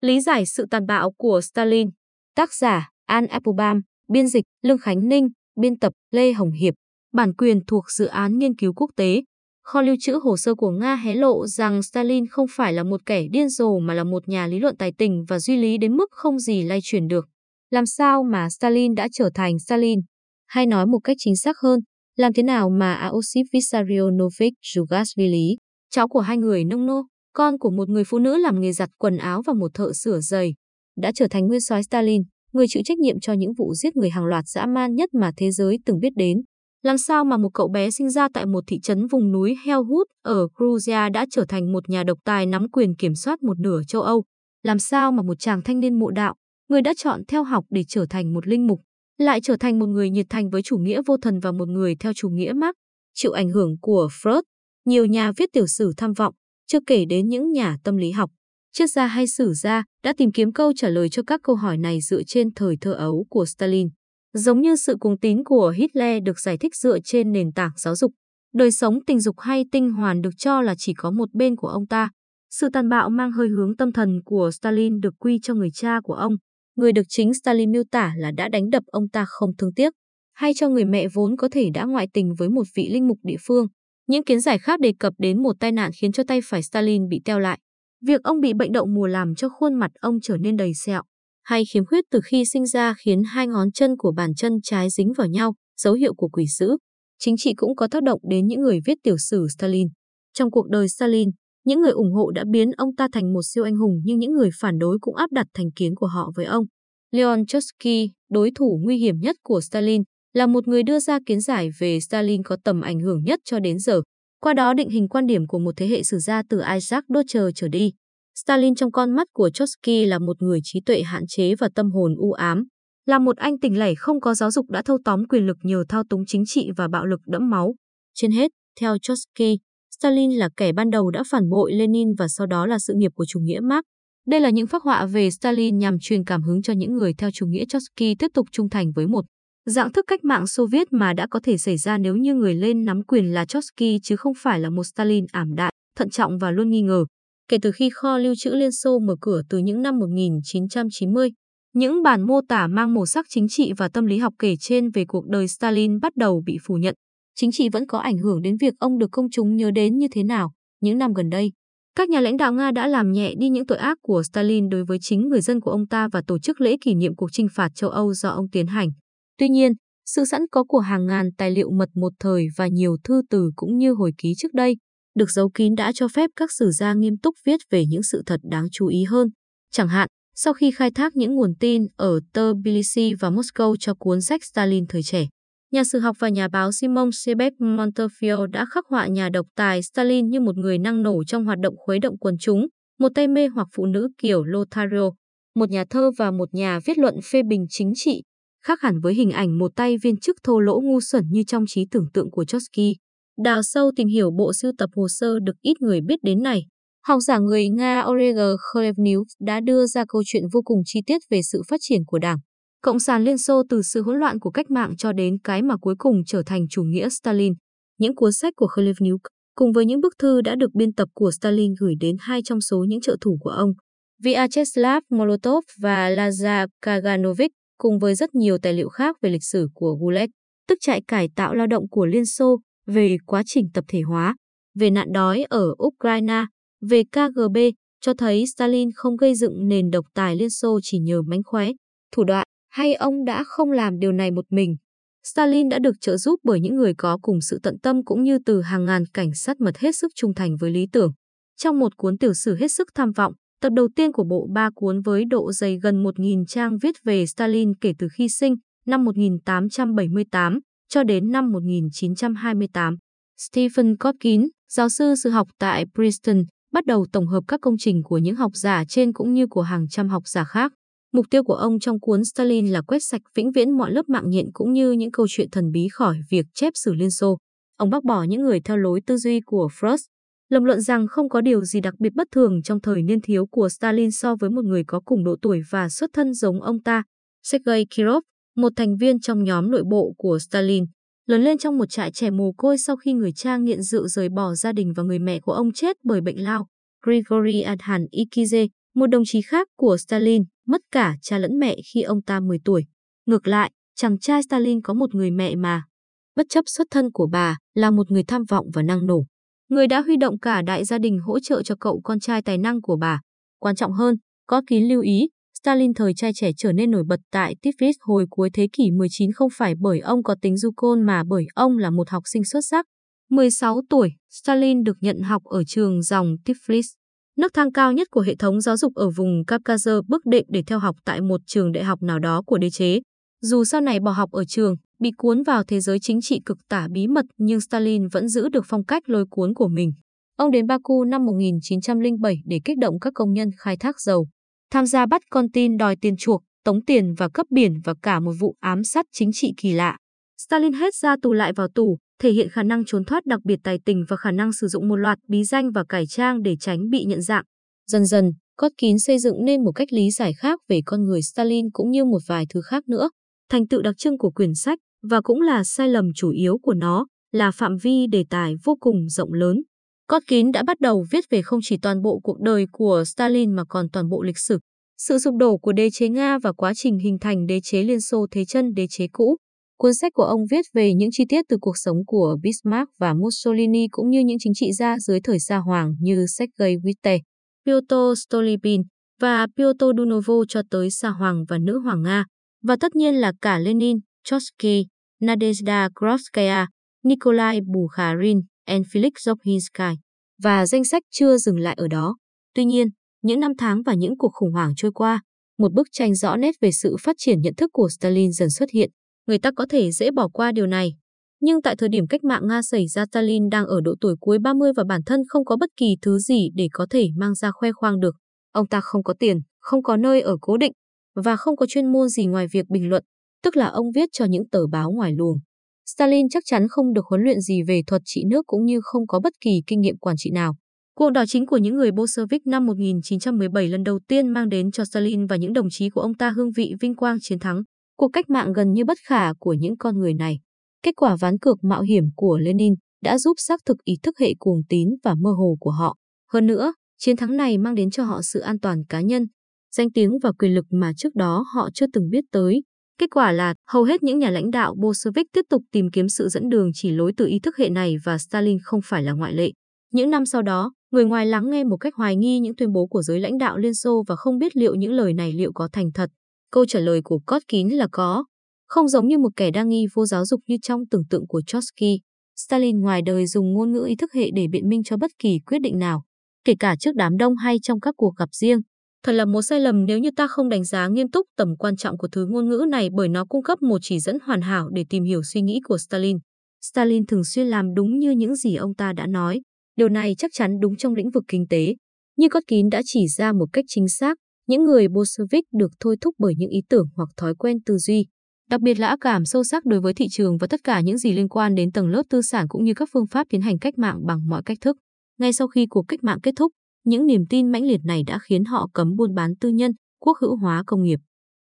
Lý giải sự tàn bạo của Stalin. Tác giả An Applebaum, biên dịch Lương Khánh Ninh, biên tập Lê Hồng Hiệp. Bản quyền thuộc dự án nghiên cứu quốc tế. Kho lưu trữ hồ sơ của Nga hé lộ rằng Stalin không phải là một kẻ điên rồ mà là một nhà lý luận tài tình và duy lý đến mức không gì lay chuyển được. Làm sao mà Stalin đã trở thành Stalin? Hay nói một cách chính xác hơn, làm thế nào mà Aosif Vissarionovich Zhugasvili, cháu của hai người nông nô, con của một người phụ nữ làm nghề giặt quần áo và một thợ sửa giày, đã trở thành nguyên soái Stalin, người chịu trách nhiệm cho những vụ giết người hàng loạt dã man nhất mà thế giới từng biết đến. Làm sao mà một cậu bé sinh ra tại một thị trấn vùng núi Helhut ở Georgia đã trở thành một nhà độc tài nắm quyền kiểm soát một nửa châu Âu? Làm sao mà một chàng thanh niên mộ đạo, người đã chọn theo học để trở thành một linh mục, lại trở thành một người nhiệt thành với chủ nghĩa vô thần và một người theo chủ nghĩa Marx, chịu ảnh hưởng của Freud, nhiều nhà viết tiểu sử tham vọng, chưa kể đến những nhà tâm lý học, triết gia hay sử gia đã tìm kiếm câu trả lời cho các câu hỏi này dựa trên thời thơ ấu của Stalin. Giống như sự cuồng tín của Hitler được giải thích dựa trên nền tảng giáo dục, đời sống tình dục hay tinh hoàn được cho là chỉ có một bên của ông ta. Sự tàn bạo mang hơi hướng tâm thần của Stalin được quy cho người cha của ông, người được chính Stalin miêu tả là đã đánh đập ông ta không thương tiếc, hay cho người mẹ vốn có thể đã ngoại tình với một vị linh mục địa phương. Những kiến giải khác đề cập đến một tai nạn khiến cho tay phải Stalin bị teo lại. Việc ông bị bệnh đậu mùa làm cho khuôn mặt ông trở nên đầy sẹo, hay khiếm khuyết từ khi sinh ra khiến hai ngón chân của bàn chân trái dính vào nhau, dấu hiệu của quỷ sữ. Chính trị cũng có tác động đến những người viết tiểu sử Stalin. Trong cuộc đời Stalin, những người ủng hộ đã biến ông ta thành một siêu anh hùng nhưng những người phản đối cũng áp đặt thành kiến của họ với ông. Leon Trotsky, đối thủ nguy hiểm nhất của Stalin, là một người đưa ra kiến giải về Stalin có tầm ảnh hưởng nhất cho đến giờ, qua đó định hình quan điểm của một thế hệ sử gia từ Isaac Deutscher trở đi. Stalin trong con mắt của Trotsky là một người trí tuệ hạn chế và tâm hồn u ám, là một anh tỉnh lẻ không có giáo dục đã thâu tóm quyền lực nhờ thao túng chính trị và bạo lực đẫm máu. Trên hết, theo Trotsky, Stalin là kẻ ban đầu đã phản bội Lenin và sau đó là sự nghiệp của chủ nghĩa Marx. Đây là những phác họa về Stalin nhằm truyền cảm hứng cho những người theo chủ nghĩa Trotsky tiếp tục trung thành với một dạng thức cách mạng Xô Viết mà đã có thể xảy ra nếu như người lên nắm quyền là Trotsky chứ không phải là một Stalin ảm đạm, thận trọng và luôn nghi ngờ. Kể từ khi kho lưu trữ Liên Xô mở cửa từ những năm 1990, những bản mô tả mang màu sắc chính trị và tâm lý học kể trên về cuộc đời Stalin bắt đầu bị phủ nhận. Chính trị vẫn có ảnh hưởng đến việc ông được công chúng nhớ đến như thế nào những năm gần đây. Các nhà lãnh đạo Nga đã làm nhẹ đi những tội ác của Stalin đối với chính người dân của ông ta và tổ chức lễ kỷ niệm cuộc chinh phạt châu Âu do ông tiến hành. Tuy nhiên, sự sẵn có của hàng ngàn tài liệu mật một thời và nhiều thư từ cũng như hồi ký trước đây, được giấu kín đã cho phép các sử gia nghiêm túc viết về những sự thật đáng chú ý hơn. Chẳng hạn, sau khi khai thác những nguồn tin ở Tbilisi và Moscow cho cuốn sách Stalin thời trẻ, nhà sử học và nhà báo Simon Sebek Montefiore đã khắc họa nhà độc tài Stalin như một người năng nổ trong hoạt động khuấy động quần chúng, một tay mê hoặc phụ nữ kiểu Lothario, một nhà thơ và một nhà viết luận phê bình chính trị, khác hẳn với hình ảnh một tay viên chức thô lỗ ngu xuẩn như trong trí tưởng tượng của Trotsky. Đào sâu tìm hiểu bộ sưu tập hồ sơ được ít người biết đến này. Học giả người Nga Oleg Khlevniuk đã đưa ra câu chuyện vô cùng chi tiết về sự phát triển của Đảng. Cộng sản Liên Xô từ sự hỗn loạn của cách mạng cho đến cái mà cuối cùng trở thành chủ nghĩa Stalin. Những cuốn sách của Khlevniuk cùng với những bức thư đã được biên tập của Stalin gửi đến hai trong số những trợ thủ của ông, Vyacheslav Molotov và Lazar Kaganovich, cùng với rất nhiều tài liệu khác về lịch sử của Gulag, tức trại cải tạo lao động của Liên Xô, về quá trình tập thể hóa, về nạn đói ở Ukraine, về KGB, cho thấy Stalin không gây dựng nền độc tài Liên Xô chỉ nhờ mánh khóe, thủ đoạn, hay ông đã không làm điều này một mình. Stalin đã được trợ giúp bởi những người có cùng sự tận tâm cũng như từ hàng ngàn cảnh sát mật hết sức trung thành với lý tưởng. Trong một cuốn tiểu sử hết sức tham vọng, tập đầu tiên của bộ ba cuốn với độ dày gần 1.000 trang viết về Stalin kể từ khi sinh năm 1878 cho đến năm 1928. Stephen Kopkin, giáo sư sử học tại Princeton, bắt đầu tổng hợp các công trình của những học giả trên cũng như của hàng trăm học giả khác. Mục tiêu của ông trong cuốn Stalin là quét sạch vĩnh viễn mọi lớp mạng nhện cũng như những câu chuyện thần bí khỏi việc chép sử Liên Xô. Ông bác bỏ những người theo lối tư duy của Frost lầm luận rằng không có điều gì đặc biệt bất thường trong thời niên thiếu của Stalin so với một người có cùng độ tuổi và xuất thân giống ông ta. Sergei Kirov, một thành viên trong nhóm nội bộ của Stalin, lớn lên trong một trại trẻ mồ côi sau khi người cha nghiện rượu rời bỏ gia đình và người mẹ của ông chết bởi bệnh lao. Grigory Adhan Ikize, Một đồng chí khác của Stalin mất cả cha lẫn mẹ khi ông ta 10 tuổi. Ngược lại, chàng trai Stalin có một người mẹ mà, bất chấp xuất thân của bà, là một người tham vọng và năng nổ. Người đã huy động cả đại gia đình hỗ trợ cho cậu con trai tài năng của bà. Quan trọng hơn, có kín lưu ý, Stalin thời trai trẻ trở nên nổi bật tại Tiflis hồi cuối thế kỷ 19 không phải bởi ông có tính du côn mà bởi ông là một học sinh xuất sắc. 16 tuổi, Stalin được nhận học ở trường dòng Tiflis, nước thang cao nhất của hệ thống giáo dục ở vùng Caucasus bước đệm để theo học tại một trường đại học nào đó của đế chế. Dù sau này bỏ học ở trường, bị cuốn vào thế giới chính trị cực tả bí mật nhưng Stalin vẫn giữ được phong cách lôi cuốn của mình. Ông đến Baku năm 1907 để kích động các công nhân khai thác dầu, tham gia bắt con tin đòi tiền chuộc, tống tiền và cấp biển và cả một vụ ám sát chính trị kỳ lạ. Stalin hết ra tù lại vào tù, thể hiện khả năng trốn thoát đặc biệt tài tình và khả năng sử dụng một loạt bí danh và cải trang để tránh bị nhận dạng. Dần dần, Kotkin xây dựng nên một cách lý giải khác về con người Stalin cũng như một vài thứ khác nữa. Thành tựu đặc trưng của quyển sách và cũng là sai lầm chủ yếu của nó là phạm vi đề tài vô cùng rộng lớn. Kotkin đã bắt đầu viết về không chỉ toàn bộ cuộc đời của Stalin mà còn toàn bộ lịch sử, sự sụp đổ của đế chế Nga và quá trình hình thành đế chế Liên Xô thế chân đế chế cũ. Cuốn sách của ông viết về những chi tiết từ cuộc sống của Bismarck và Mussolini cũng như những chính trị gia dưới thời Sa Hoàng như Sergei Witte, Pyotr Stolypin và Pyotr Dunovo cho tới Sa Hoàng và Nữ Hoàng Nga, và tất nhiên là cả Lenin, Chosky, Nadezhda Groskaya, Nikolai Bukharin, and Felix Zobhinsky. Và danh sách chưa dừng lại ở đó. Tuy nhiên, những năm tháng và những cuộc khủng hoảng trôi qua, một bức tranh rõ nét về sự phát triển nhận thức của Stalin dần xuất hiện. Người ta có thể dễ bỏ qua điều này. Nhưng tại thời điểm cách mạng Nga xảy ra Stalin đang ở độ tuổi cuối 30 và bản thân không có bất kỳ thứ gì để có thể mang ra khoe khoang được. Ông ta không có tiền, không có nơi ở cố định và không có chuyên môn gì ngoài việc bình luận, tức là ông viết cho những tờ báo ngoài luồng. Stalin chắc chắn không được huấn luyện gì về thuật trị nước cũng như không có bất kỳ kinh nghiệm quản trị nào. Cuộc đảo chính của những người Bolshevik năm 1917 lần đầu tiên mang đến cho Stalin và những đồng chí của ông ta hương vị vinh quang chiến thắng. Cuộc cách mạng gần như bất khả của những con người này. Kết quả ván cược mạo hiểm của Lenin đã giúp xác thực ý thức hệ cuồng tín và mơ hồ của họ. Hơn nữa, chiến thắng này mang đến cho họ sự an toàn cá nhân, danh tiếng và quyền lực mà trước đó họ chưa từng biết tới. Kết quả là hầu hết những nhà lãnh đạo Bolshevik tiếp tục tìm kiếm sự dẫn đường chỉ lối từ ý thức hệ này và Stalin không phải là ngoại lệ. Những năm sau đó, người ngoài lắng nghe một cách hoài nghi những tuyên bố của giới lãnh đạo Liên Xô và không biết liệu những lời này liệu có thành thật. Câu trả lời của Kotkin là có. Không giống như một kẻ đa nghi vô giáo dục như trong tưởng tượng của Trotsky, Stalin ngoài đời dùng ngôn ngữ ý thức hệ để biện minh cho bất kỳ quyết định nào, kể cả trước đám đông hay trong các cuộc gặp riêng. Thật là một sai lầm nếu như ta không đánh giá nghiêm túc tầm quan trọng của thứ ngôn ngữ này bởi nó cung cấp một chỉ dẫn hoàn hảo để tìm hiểu suy nghĩ của Stalin. Stalin thường xuyên làm đúng như những gì ông ta đã nói. Điều này chắc chắn đúng trong lĩnh vực kinh tế. Như Kotkin đã chỉ ra một cách chính xác, những người Bolshevik được thôi thúc bởi những ý tưởng hoặc thói quen tư duy, đặc biệt là ác cảm sâu sắc đối với thị trường và tất cả những gì liên quan đến tầng lớp tư sản cũng như các phương pháp tiến hành cách mạng bằng mọi cách thức. Ngay sau khi cuộc cách mạng kết thúc, những niềm tin mãnh liệt này đã khiến họ cấm buôn bán tư nhân, quốc hữu hóa công nghiệp,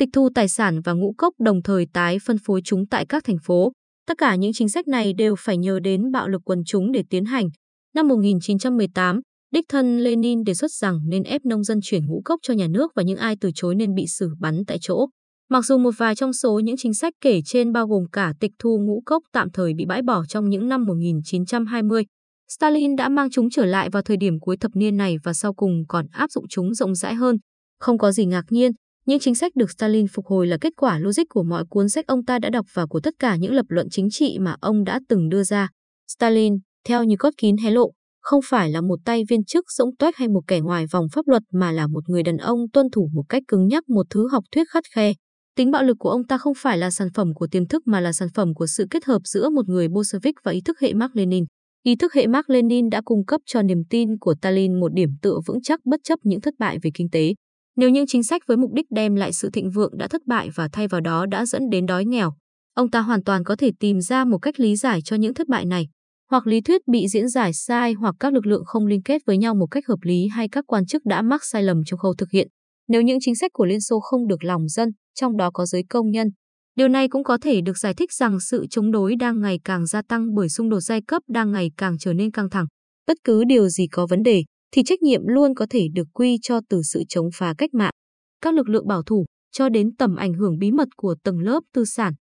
tịch thu tài sản và ngũ cốc đồng thời tái phân phối chúng tại các thành phố. Tất cả những chính sách này đều phải nhờ đến bạo lực quần chúng để tiến hành. Năm 1918, đích thân Lenin đề xuất rằng nên ép nông dân chuyển ngũ cốc cho nhà nước và những ai từ chối nên bị xử bắn tại chỗ. Mặc dù một vài trong số những chính sách kể trên bao gồm cả tịch thu ngũ cốc tạm thời bị bãi bỏ trong những năm 1920, Stalin đã mang chúng trở lại vào thời điểm cuối thập niên này và sau cùng còn áp dụng chúng rộng rãi hơn. Không có gì ngạc nhiên, những chính sách được Stalin phục hồi là kết quả logic của mọi cuốn sách ông ta đã đọc và của tất cả những lập luận chính trị mà ông đã từng đưa ra. Stalin, theo như cốt kín hé lộ, không phải là một tay viên chức rỗng tuếch hay một kẻ ngoài vòng pháp luật mà là một người đàn ông tuân thủ một cách cứng nhắc một thứ học thuyết khắt khe. Tính bạo lực của ông ta không phải là sản phẩm của tiềm thức mà là sản phẩm của sự kết hợp giữa một người Bolshevik và ý thức hệ Mark Lenin. Ý thức hệ Mark Lenin đã cung cấp cho niềm tin của Stalin một điểm tựa vững chắc bất chấp những thất bại về kinh tế. Nếu những chính sách với mục đích đem lại sự thịnh vượng đã thất bại và thay vào đó đã dẫn đến đói nghèo, ông ta hoàn toàn có thể tìm ra một cách lý giải cho những thất bại này. Hoặc lý thuyết bị diễn giải sai hoặc các lực lượng không liên kết với nhau một cách hợp lý hay các quan chức đã mắc sai lầm trong khâu thực hiện. Nếu những chính sách của Liên Xô không được lòng dân, trong đó có giới công nhân, Điều này cũng có thể được giải thích rằng sự chống đối đang ngày càng gia tăng bởi xung đột giai cấp đang ngày càng trở nên căng thẳng. Bất cứ điều gì có vấn đề, thì trách nhiệm luôn có thể được quy cho từ sự chống phá cách mạng, các lực lượng bảo thủ cho đến tầm ảnh hưởng bí mật của tầng lớp tư sản.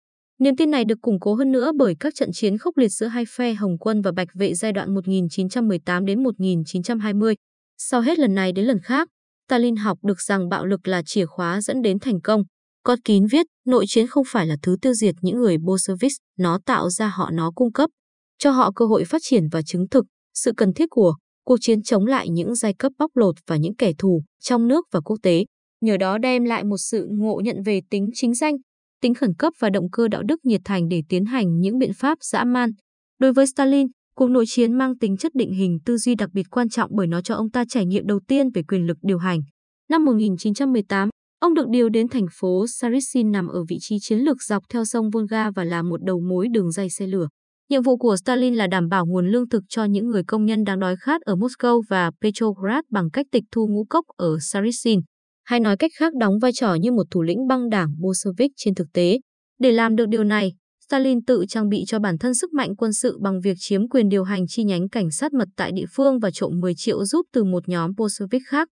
Niềm tin này được củng cố hơn nữa bởi các trận chiến khốc liệt giữa hai phe Hồng quân và Bạch vệ giai đoạn 1918 đến 1920. Sau hết lần này đến lần khác, Stalin học được rằng bạo lực là chìa khóa dẫn đến thành công. Con kín viết, nội chiến không phải là thứ tiêu diệt những người Bolshevik, nó tạo ra họ nó cung cấp, cho họ cơ hội phát triển và chứng thực sự cần thiết của cuộc chiến chống lại những giai cấp bóc lột và những kẻ thù trong nước và quốc tế. Nhờ đó đem lại một sự ngộ nhận về tính chính danh, tính khẩn cấp và động cơ đạo đức nhiệt thành để tiến hành những biện pháp dã man. Đối với Stalin, cuộc nội chiến mang tính chất định hình tư duy đặc biệt quan trọng bởi nó cho ông ta trải nghiệm đầu tiên về quyền lực điều hành. Năm 1918, ông được điều đến thành phố Sarisin nằm ở vị trí chiến lược dọc theo sông Volga và là một đầu mối đường dây xe lửa. Nhiệm vụ của Stalin là đảm bảo nguồn lương thực cho những người công nhân đang đói khát ở Moscow và Petrograd bằng cách tịch thu ngũ cốc ở Sarisin. hay nói cách khác đóng vai trò như một thủ lĩnh băng đảng Bolshevik trên thực tế. Để làm được điều này, Stalin tự trang bị cho bản thân sức mạnh quân sự bằng việc chiếm quyền điều hành chi nhánh cảnh sát mật tại địa phương và trộm 10 triệu giúp từ một nhóm Bolshevik khác.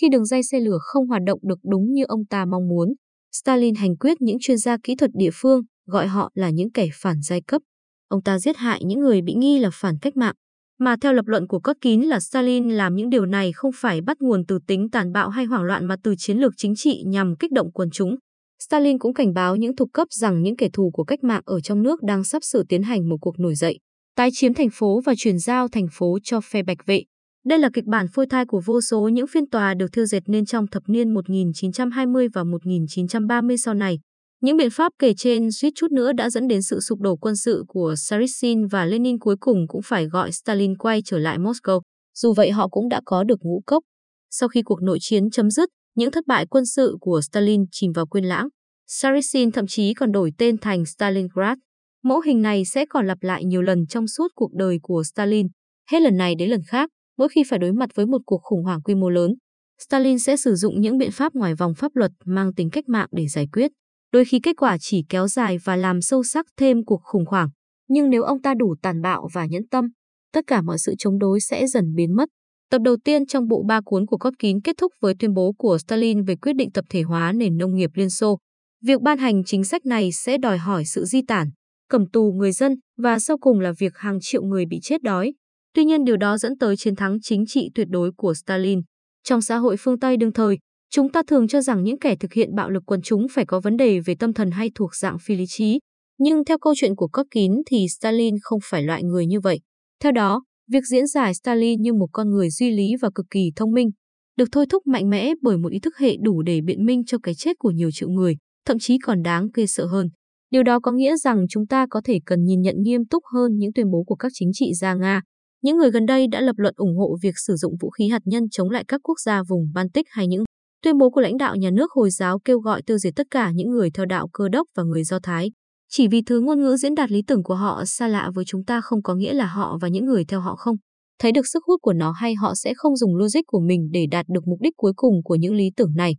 Khi đường dây xe lửa không hoạt động được đúng như ông ta mong muốn, Stalin hành quyết những chuyên gia kỹ thuật địa phương, gọi họ là những kẻ phản giai cấp. Ông ta giết hại những người bị nghi là phản cách mạng. Mà theo lập luận của Kotkin là Stalin làm những điều này không phải bắt nguồn từ tính tàn bạo hay hoảng loạn mà từ chiến lược chính trị nhằm kích động quần chúng. Stalin cũng cảnh báo những thuộc cấp rằng những kẻ thù của cách mạng ở trong nước đang sắp sửa tiến hành một cuộc nổi dậy, tái chiếm thành phố và chuyển giao thành phố cho phe bạch vệ. Đây là kịch bản phôi thai của vô số những phiên tòa được thiêu dệt nên trong thập niên 1920 và 1930 sau này. Những biện pháp kể trên suýt chút nữa đã dẫn đến sự sụp đổ quân sự của Sarisin và Lenin cuối cùng cũng phải gọi Stalin quay trở lại Moscow. Dù vậy họ cũng đã có được ngũ cốc. Sau khi cuộc nội chiến chấm dứt, những thất bại quân sự của Stalin chìm vào quên lãng. Sarisin thậm chí còn đổi tên thành Stalingrad. Mẫu hình này sẽ còn lặp lại nhiều lần trong suốt cuộc đời của Stalin. Hết lần này đến lần khác, mỗi khi phải đối mặt với một cuộc khủng hoảng quy mô lớn, Stalin sẽ sử dụng những biện pháp ngoài vòng pháp luật mang tính cách mạng để giải quyết. Đôi khi kết quả chỉ kéo dài và làm sâu sắc thêm cuộc khủng hoảng. Nhưng nếu ông ta đủ tàn bạo và nhẫn tâm, tất cả mọi sự chống đối sẽ dần biến mất. Tập đầu tiên trong bộ ba cuốn của Kotkin kết thúc với tuyên bố của Stalin về quyết định tập thể hóa nền nông nghiệp Liên Xô. Việc ban hành chính sách này sẽ đòi hỏi sự di tản, cầm tù người dân và sau cùng là việc hàng triệu người bị chết đói. Tuy nhiên điều đó dẫn tới chiến thắng chính trị tuyệt đối của Stalin. Trong xã hội phương Tây đương thời, chúng ta thường cho rằng những kẻ thực hiện bạo lực quần chúng phải có vấn đề về tâm thần hay thuộc dạng phi lý trí. Nhưng theo câu chuyện của Kotkin thì Stalin không phải loại người như vậy. Theo đó, việc diễn giải Stalin như một con người duy lý và cực kỳ thông minh, được thôi thúc mạnh mẽ bởi một ý thức hệ đủ để biện minh cho cái chết của nhiều triệu người, thậm chí còn đáng ghê sợ hơn. Điều đó có nghĩa rằng chúng ta có thể cần nhìn nhận nghiêm túc hơn những tuyên bố của các chính trị gia Nga. Những người gần đây đã lập luận ủng hộ việc sử dụng vũ khí hạt nhân chống lại các quốc gia vùng Baltic hay những tuyên bố của lãnh đạo nhà nước Hồi giáo kêu gọi tiêu diệt tất cả những người theo đạo cơ đốc và người Do Thái. Chỉ vì thứ ngôn ngữ diễn đạt lý tưởng của họ xa lạ với chúng ta không có nghĩa là họ và những người theo họ không thấy được sức hút của nó hay họ sẽ không dùng logic của mình để đạt được mục đích cuối cùng của những lý tưởng này.